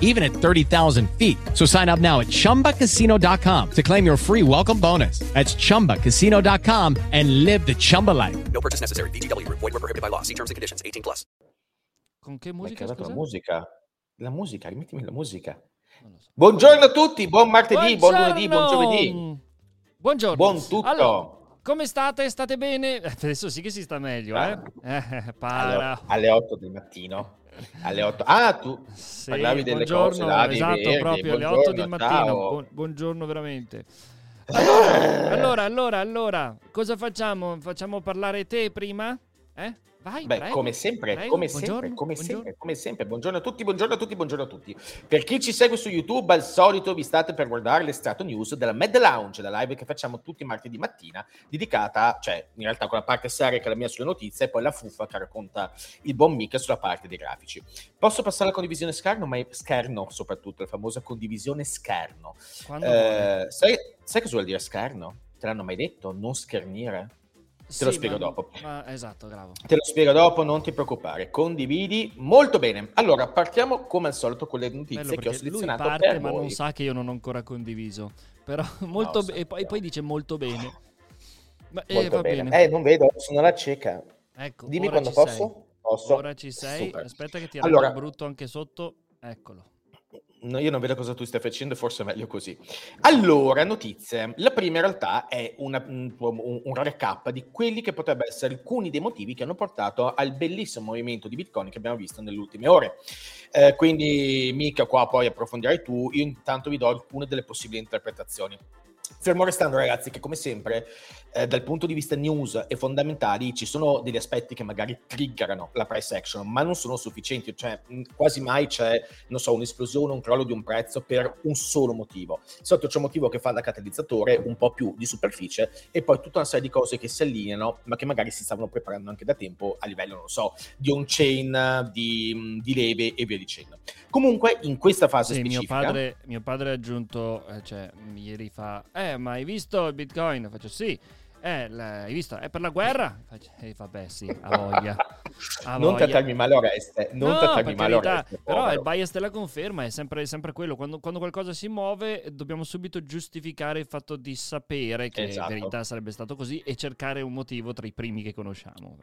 even at 30,000 feet. So sign up now at chumbacasino.com to claim your free welcome bonus. That's chumbacasino.com and live the Chumba life. No purchase necessary. VGW Group. Void were prohibited by law. See terms and conditions. 18 plus. Con che musica, che la scusa? musica? La musica, rimettimi la musica. So. Buongiorno a tutti, buon martedì, buon lunedì, buon giovedì. Buongiorno. Buon tutto. Allora, come state? State bene? Adesso sì che si sta meglio, eh? eh para. Alle, alle 8 del mattino. Alle 8. Ah, tu Sì, parlavi delle cose là, esatto, verdi. proprio alle 8 Buongiorno, del mattino. ciao. Buon- buongiorno veramente. Allora, allora, allora, allora, cosa facciamo? Facciamo parlare te prima? Eh? Vai, Beh, prego, come sempre, prego, come buongiorno, sempre, come buongiorno. sempre, come sempre. Buongiorno a tutti, buongiorno a tutti, buongiorno a tutti. Per chi ci segue su YouTube, al solito vi state per guardare l'estratto news della Mad Lounge, la live che facciamo tutti i martedì mattina, dedicata, cioè in realtà con la parte seria che è la mia sulle notizie e poi la fuffa che racconta il buon Mica sulla parte dei grafici. Posso passare alla condivisione scherno, ma è scherno soprattutto, la famosa condivisione scherno. Eh, sai, sai cosa vuol dire scherno? Te l'hanno mai detto? Non schernire? Te lo Sì, spiego ma- dopo. ma- esatto, bravo. Te lo spiego dopo, non ti preoccupare. Condividi molto bene. Allora, partiamo come al solito con le notizie Bello che ho perché lui selezionato parte per ma voi. non sa che io non ho ancora condiviso. Però molto be- e, poi, poi dice molto bene. Ma, eh, Molto va bene. bene. Eh, non vedo, sono alla cieca. Ecco, Dimmi quando posso. sei. Posso. Ora ci sei. Super. Aspetta che ti Allora- allora... brutto anche sotto. Eccolo. No, io non vedo cosa tu stai facendo, forse è meglio così. Allora, notizie. La prima in realtà è una- un, un- recap di quelli che potrebbero essere alcuni dei motivi che hanno portato al bellissimo movimento di Bitcoin che abbiamo visto nelle ultime ore. Eh, quindi, mica qua poi approfondirai tu, io intanto vi do alcune delle possibili interpretazioni. Fermo restando, ragazzi, che come sempre, eh, dal punto di vista news e fondamentali, ci sono degli aspetti che magari triggerano la price action, ma non sono sufficienti. Cioè, mh, quasi mai c'è, non so, un'esplosione, un crollo di un prezzo per un solo motivo. Di solito c'è un motivo che fa da catalizzatore, un po' più di superficie, e poi tutta una serie di cose che si allineano, ma che magari si stavano preparando anche da tempo a livello, non so, di on-chain, di, di leve e via dicendo. Comunque, in questa fase Sì, mio specifica... padre, mio padre ha aggiunto, eh, cioè, ieri fa, eh, ma hai visto il Bitcoin? Faccio sì. Eh, la- hai visto? È per la guerra? Faccio, eh, vabbè, sì, ha voglia. Ha non voglia. trattarmi male Oreste, non no, trattarmi male Oreste, però il bias della conferma è sempre, sempre quello. Quando, quando qualcosa si muove, eh, dobbiamo subito giustificare il fatto di sapere che Esatto. in verità sarebbe stato così e cercare un motivo tra i primi che conosciamo.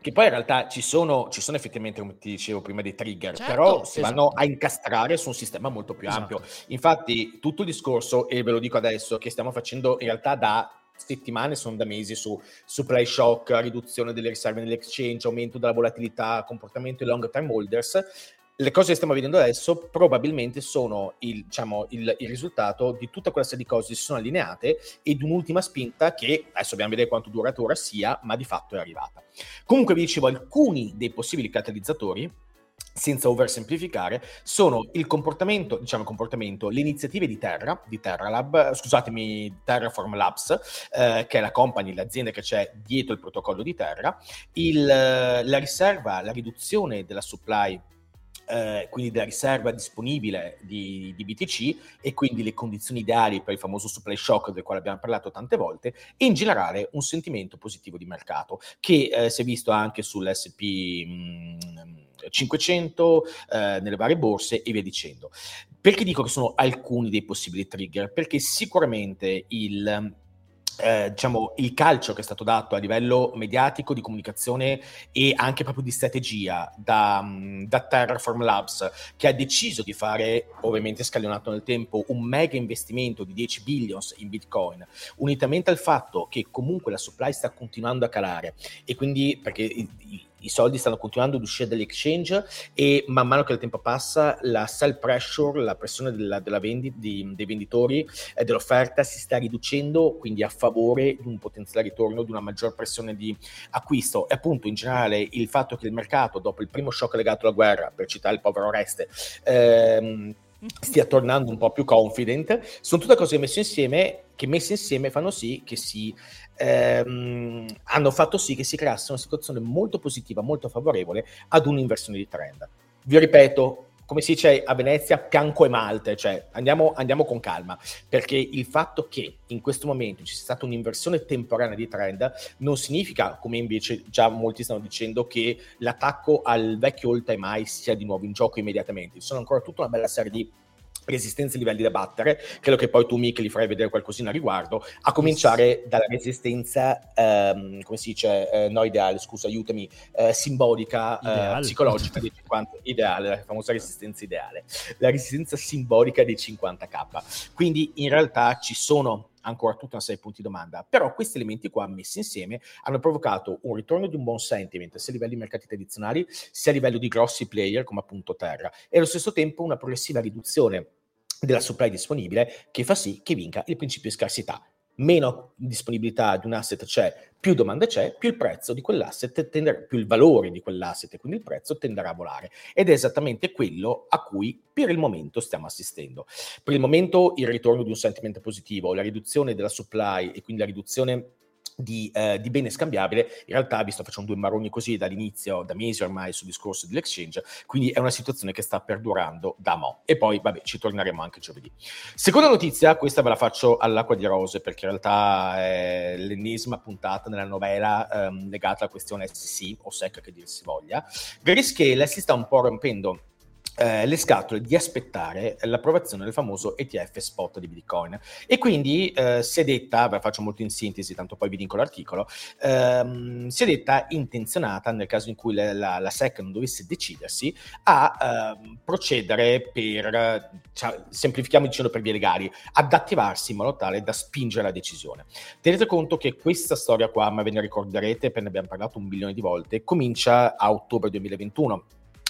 Che poi in realtà ci sono, ci sono effettivamente, come ti dicevo prima, dei trigger, Certo, però si esatto. vanno a incastrare su un sistema molto più Esatto. ampio. Infatti, tutto il discorso, e ve lo dico adesso, che stiamo facendo in realtà da settimane, sono da mesi su supply shock, riduzione delle riserve nell'exchange, aumento della volatilità, comportamento di long term holders. Le cose che stiamo vedendo adesso probabilmente sono il, diciamo, il, il risultato di tutta quella serie di cose che si sono allineate e di un'ultima spinta che adesso dobbiamo vedere quanto duratura sia, ma di fatto è arrivata. Comunque vi dicevo, alcuni dei possibili catalizzatori, senza oversemplificare, sono il comportamento, diciamo il comportamento, le iniziative di Terra, di Terra Lab, scusatemi, Terraform Labs, eh, che è la company, l'azienda che c'è dietro il protocollo di Terra, il, eh, la riserva, la riduzione della supply eh, quindi della riserva disponibile di, di BTC e quindi le condizioni ideali per il famoso supply shock del quale abbiamo parlato tante volte e in generale un sentimento positivo di mercato che eh, si è visto anche sull'SP mh, 500 eh, nelle varie borse e via dicendo. Perché dico che sono alcuni dei possibili trigger? Perché sicuramente il eh, diciamo, il calcio che è stato dato a livello mediatico, di comunicazione e anche proprio di strategia da, mh, da Terraform Labs, che ha deciso di fare, ovviamente scalionato nel tempo, un mega investimento di 10 billions in Bitcoin, unitamente al fatto che comunque la supply sta continuando a calare. E quindi perché i- soldi stanno continuando ad uscire dall'exchange e man mano che il tempo passa la sell pressure, la pressione della, della vendi, di, dei venditori e dell'offerta si sta riducendo, quindi a favore di un potenziale ritorno, di una maggior pressione di acquisto. E appunto in generale il fatto che il mercato dopo il primo shock legato alla guerra, per citare il povero Oreste, ehm, stia tornando un po' più confident, sono tutte cose messe insieme che messe insieme fanno sì che si ehm, hanno fatto sì che si creasse una situazione molto positiva, molto favorevole ad un'inversione di trend. Vi ripeto, come si dice a Venezia, pianco e malte, cioè andiamo, andiamo, con calma, perché il fatto che in questo momento ci sia stata un'inversione temporanea di trend non significa, come invece già molti stanno dicendo, che l'attacco al vecchio all time high sia di nuovo in gioco immediatamente. Sono ancora tutta una bella serie di resistenze e livelli da battere, credo che poi tu Mick li farai vedere qualcosina a riguardo, a cominciare dalla resistenza, ehm, come si dice, eh, no ideale, scusa, aiutami, eh, simbolica, eh, psicologica dei 50, ideale, la famosa resistenza ideale, la resistenza simbolica dei 50k. Quindi in realtà ci sono ancora tutta una serie di punti di domanda, però questi elementi qua messi insieme hanno provocato un ritorno di un buon sentiment sia a livello di mercati tradizionali sia a livello di grossi player come appunto Terra e allo stesso tempo una progressiva riduzione della supply disponibile che fa sì che vinca il principio di scarsità meno disponibilità di un asset c'è, più domanda c'è, più il prezzo di quell'asset tenderà, più il valore di quell'asset quindi il prezzo tenderà a volare. Ed è esattamente quello a cui per il momento stiamo assistendo. Per il momento il ritorno di un sentimento positivo, la riduzione della supply e quindi la riduzione di, eh, di, bene scambiabile, in realtà vi sto facendo due maroni così dall'inizio, da mesi ormai sul discorso dell'exchange, quindi è una situazione che sta perdurando da mo'. E poi, vabbè, ci torneremo anche giovedì. Seconda notizia, questa ve la faccio all'acqua di rose, perché in realtà è l'ennesima puntata nella novela ehm, legata alla questione SEC, o SEC che dir si voglia. Grayscale si sta un po' rompendo eh, le scatole di aspettare l'approvazione del famoso ETF spot di Bitcoin. E quindi eh, si è detta, la faccio molto in sintesi, tanto poi vi dico l'articolo, ehm, si è detta intenzionata, nel caso in cui la, la, la SEC non dovesse decidersi, a ehm, procedere per, cioè, semplifichiamo dicendo per vie legali, ad attivarsi in modo tale da spingere la decisione. Tenete conto che questa storia qua, ma ve ne ricorderete, ne abbiamo parlato un milione di volte, comincia a ottobre 2021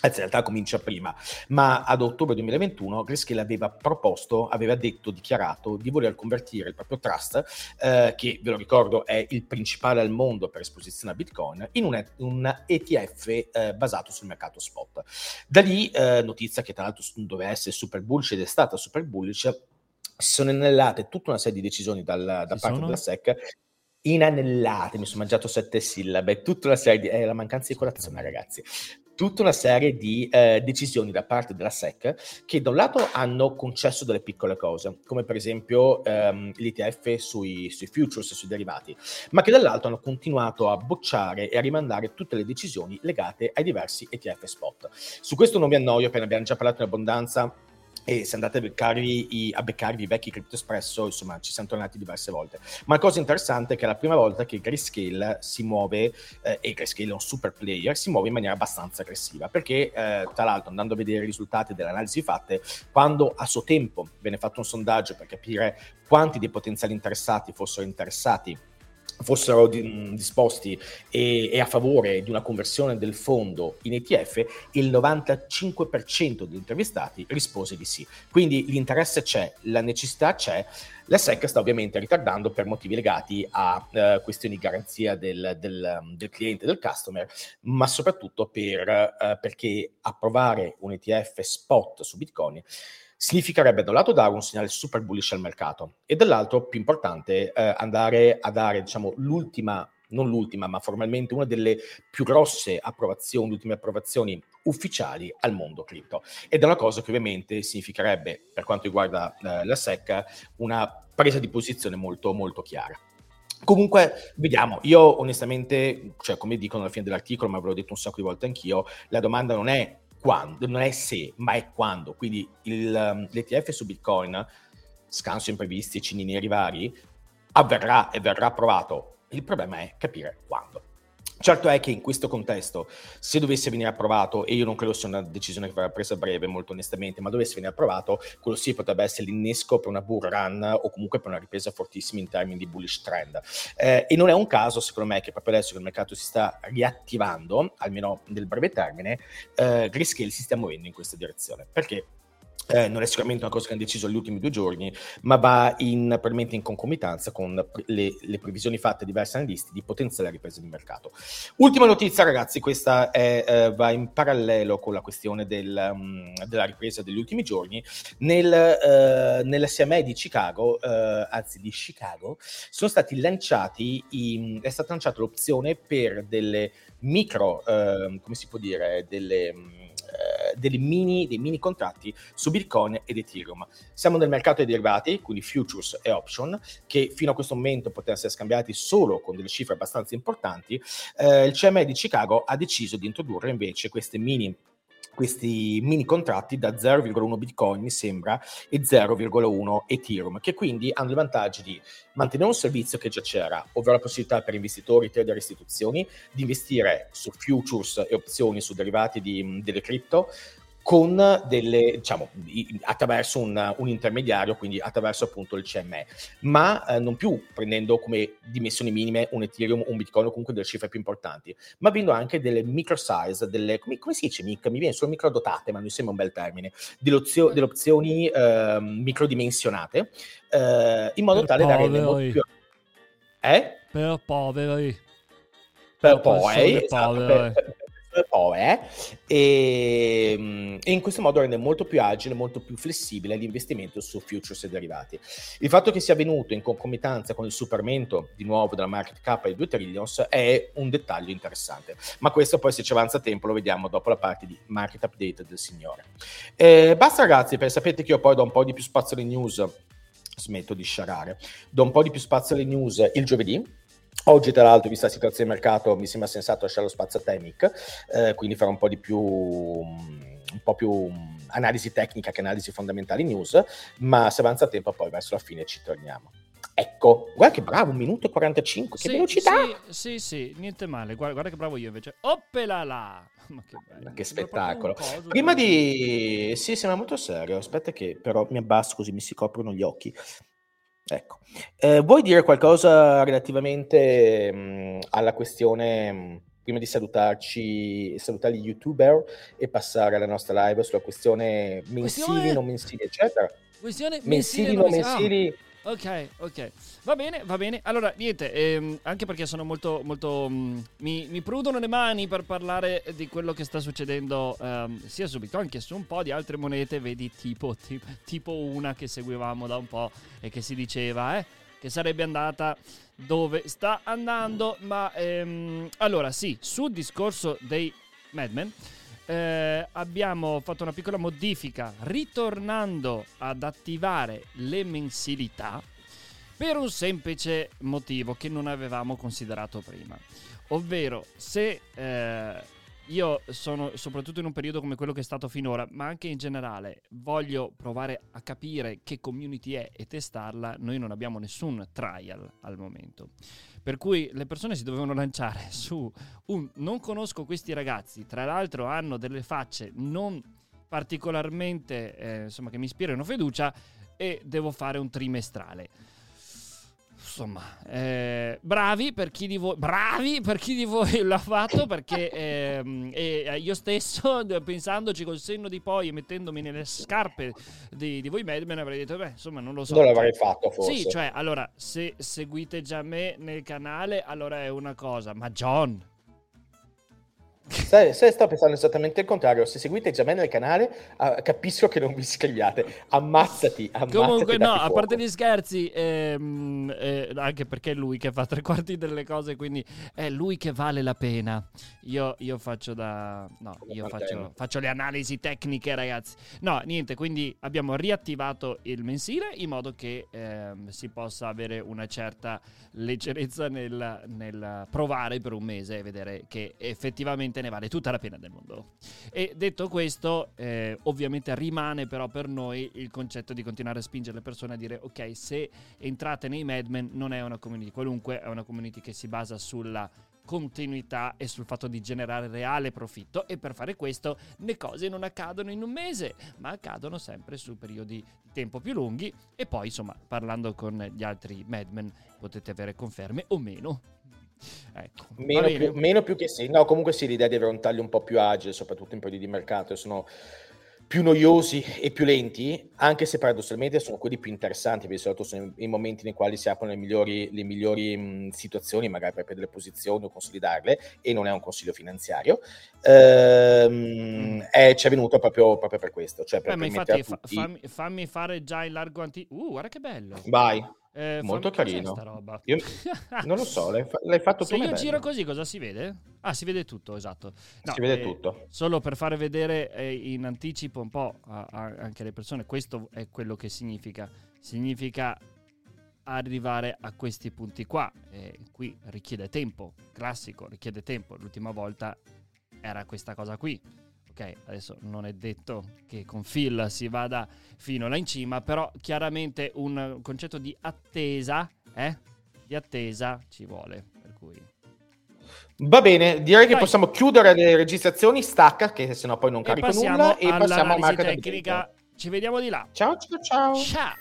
Anzi, in realtà comincia prima, ma ad ottobre 2021 Grayscale aveva proposto, aveva detto, dichiarato di voler convertire il proprio trust, eh, che ve lo ricordo è il principale al mondo per esposizione a Bitcoin, in un, un ETF eh, basato sul mercato spot. Da lì, eh, notizia che tra l'altro doveva essere super bullish ed è stata super bullish, si sono inanellate tutta una serie di decisioni dal, da parte sono? della SEC inanellate, mi sono mangiato sette sillabe, tutta una serie di... è la mancanza di colazione ragazzi, tutta una serie di eh, decisioni da parte della SEC che da un lato hanno concesso delle piccole cose, come per esempio ehm, l'ITF sui, sui futures e sui derivati, ma che dall'altro hanno continuato a bocciare e a rimandare tutte le decisioni legate ai diversi ETF spot. Su questo non mi annoio, ne abbiamo già parlato in abbondanza e se andate a beccarvi, i, a beccarvi i vecchi Crypto Espresso, insomma, ci siamo tornati diverse volte. Ma la cosa interessante è che è la prima volta che Grayscale si muove, eh, e Grayscale è un super player, si muove in maniera abbastanza aggressiva, perché eh, tra l'altro andando a vedere i risultati delle analisi fatte, quando a suo tempo venne fatto un sondaggio per capire quanti dei potenziali interessati fossero interessati fossero di, disposti e, e, a favore di una conversione del fondo in ETF, il 95% degli intervistati rispose di sì. Quindi l'interesse c'è, la necessità c'è, la SEC sta ovviamente ritardando per motivi legati a uh, questioni di garanzia del, del, del, cliente, del customer, ma soprattutto per, uh, perché approvare un ETF spot su Bitcoin significherebbe da un lato dare un segnale super bullish al mercato e dall'altro, più importante, eh, andare a dare diciamo, l'ultima, non l'ultima, ma formalmente una delle più grosse approvazioni, ultime approvazioni ufficiali al mondo cripto. Ed è una cosa che ovviamente significherebbe, per quanto riguarda eh, la SEC, una presa di posizione molto, molto chiara. Comunque, vediamo. Io onestamente, cioè come dicono alla fine dell'articolo, ma ve l'ho detto un sacco di volte anch'io, la domanda non è quando, non è se, ma è quando. Quindi il, um, l'ETF su Bitcoin, scanso imprevisti, cini neri vari, avverrà e verrà approvato. Il problema è capire quando. Certo è che in questo contesto, se dovesse venire approvato, e io non credo sia una decisione che verrà presa a breve, molto onestamente, ma dovesse venire approvato, quello sì potrebbe essere l'innesco per una bull run o comunque per una ripresa fortissima in termini di bullish trend. Eh, e non è un caso, secondo me, che proprio adesso che il mercato si sta riattivando, almeno nel breve termine, eh, Grayscale si stia muovendo in questa direzione. Perché? Eh, non è sicuramente una cosa che hanno deciso negli ultimi due giorni, ma va in, probabilmente in concomitanza con le, le, previsioni fatte da diversi analisti di potenziale ripresa di mercato. Ultima notizia, ragazzi, questa è, eh, va in parallelo con la questione del, um, della ripresa degli ultimi giorni. Nel, eh, nella CME di Chicago, eh, anzi di Chicago, sono stati lanciati, i, è stata lanciata l'opzione per delle micro, ehm, come si può dire, delle eh, mini, dei mini contratti su Bitcoin ed Ethereum. Siamo nel mercato dei derivati, quindi futures e option, che fino a questo momento potevano essere scambiati solo con delle cifre abbastanza importanti. Eh, il CME di Chicago ha deciso di introdurre invece queste mini questi mini contratti da 0,1 Bitcoin, mi sembra, e 0,1 Ethereum, che quindi hanno il vantaggio di mantenere un servizio che già c'era, ovvero la possibilità per investitori, trader e istituzioni di investire su futures e opzioni su derivati di, delle cripto, con delle, diciamo, attraverso un, un, intermediario, quindi attraverso appunto il CME, ma eh, non più prendendo come dimensioni minime un Ethereum, un Bitcoin o comunque delle cifre più importanti, ma avendo anche delle micro size, delle, come, come, si dice mic? Mi viene solo micro dotate, ma mi sembra un bel termine, delle, delle opzioni eh, microdimensionate, eh, in modo per tale poveri. da rendere molto più... Eh? Per poveri. Per poi, esatto, per, per, poi, eh? e, mm, e, in questo modo rende molto più agile, molto più flessibile l'investimento su futures e derivati. Il fatto che sia avvenuto in concomitanza con il superamento di nuovo della market cap ai 2 trillions è un dettaglio interessante, ma questo poi se ci avanza tempo lo vediamo dopo la parte di market update del signore. Eh, basta ragazzi, perché sapete che io poi do un po' di più spazio alle news smetto di sciarare. Do un po' di più spazio alle news il giovedì, Oggi, tra l'altro, vista la situazione di mercato, mi sembra sensato lasciare lo spazio a Temic, eh, quindi fare un po' di più, un po' più analisi tecnica che analisi fondamentali news, ma se avanza tempo poi verso la fine ci torniamo. Ecco, guarda che bravo, un minuto e 45, che sì, velocità! Sì, sì, sì, niente male, guarda, guarda che bravo io invece. Oppela là! Ma che bello. Che spettacolo. Prima di... Sì, sembra molto serio, aspetta che però mi abbasso così mi si coprono gli occhi. Ecco, eh, vuoi dire qualcosa relativamente mh, alla questione, mh, prima di salutarci, salutare gli youtuber e passare alla nostra live sulla questione mensili, Questione- non mensili, eccetera? Questione Mensili, non non mensili, Ok, ok. Va bene, va bene. Allora, niente, ehm, anche perché sono molto, molto... mm, mi, mi prudono le mani per parlare di quello che sta succedendo ehm, sia su Bitcoin che su un po' di altre monete, vedi tipo, ti- tipo una che seguivamo da un po' e che si diceva, eh, che sarebbe andata dove sta andando, ma... ehm, allora, sì, sul discorso dei Madmen... eh, abbiamo fatto una piccola modifica ritornando ad attivare le mensilità per un semplice motivo che non avevamo considerato prima. Ovvero, se eh, io sono soprattutto in un periodo come quello che è stato finora, ma anche in generale, voglio provare a capire che community è e testarla, noi non abbiamo nessun trial al momento. Per cui le persone si dovevano lanciare su un non conosco questi ragazzi, tra l'altro hanno delle facce non particolarmente eh, insomma che mi ispirano fiducia e devo fare un trimestrale. Insomma, eh, bravi per chi di voi, bravi per chi di voi l'ha fatto perché ehm, e io stesso pensandoci col senno di poi e mettendomi nelle scarpe di, di voi Madman avrei detto beh insomma non lo so non l'avrei fatto forse. sì, cioè, allora, se seguite già me nel canale, allora è una cosa, ma John, Sai, sai, sto pensando esattamente il contrario. Se seguite già me nel canale, ah, capisco che non vi iscriviate. Ammazzati, ammazzati. Comunque, no, datti a fuoco. parte gli scherzi, ehm, eh, anche perché è lui che fa tre quarti delle cose, quindi è lui che vale la pena. Io, io faccio da. No, io faccio, faccio le analisi tecniche, ragazzi. No, niente, quindi abbiamo riattivato il mensile in modo che ehm, si possa avere una certa leggerezza nel, nel provare per un mese e vedere che effettivamente ne vale tutta la pena del mondo. E detto questo, eh, ovviamente rimane però per noi il concetto di continuare a spingere le persone a dire ok, se entrate nei Madmen non è una community qualunque, è una community che si basa sulla continuità e sul fatto di generare reale profitto e per fare questo le cose non accadono in un mese, ma accadono sempre su periodi di tempo più lunghi e poi insomma parlando con gli altri madmen potete avere conferme o meno. Ecco, meno, più, meno più che sì, no comunque sì l'idea di avere un taglio un po' più agile soprattutto in periodi di mercato sono più noiosi e più lenti, anche se paradossalmente sono quelli più interessanti, perché di solito sono i momenti nei quali si aprono le migliori, le migliori mh, situazioni, magari per prendere posizioni o consolidarle, e non è un consiglio finanziario. Ehm, è, ci è venuto proprio, proprio, per questo. Cioè per eh, ma infatti, tutti... fammi, fammi, fare già il largo antico. Uh, guarda che bello! Vai. Eh, Molto carino. Io, non lo so, l'hai, l'hai fatto Se tu. Se io giro così, cosa si vede? Ah, si vede tutto, esatto. No, si vede eh, tutto. Solo per fare vedere eh, in anticipo un po' a, a, anche le persone, questo è quello che significa. Significa arrivare a questi punti qua. E qui richiede tempo, classico, richiede tempo. L'ultima volta era questa cosa qui ok, adesso non è detto che con Phil si vada fino là in cima, però chiaramente un concetto di attesa, eh? Di attesa ci vuole, per cui... Va bene, direi Dai. che possiamo chiudere le registrazioni, stacca, che sennò poi non carico nulla, e passiamo a marca tecnica. Ci vediamo di là. Ciao, ciao, ciao. Ciao.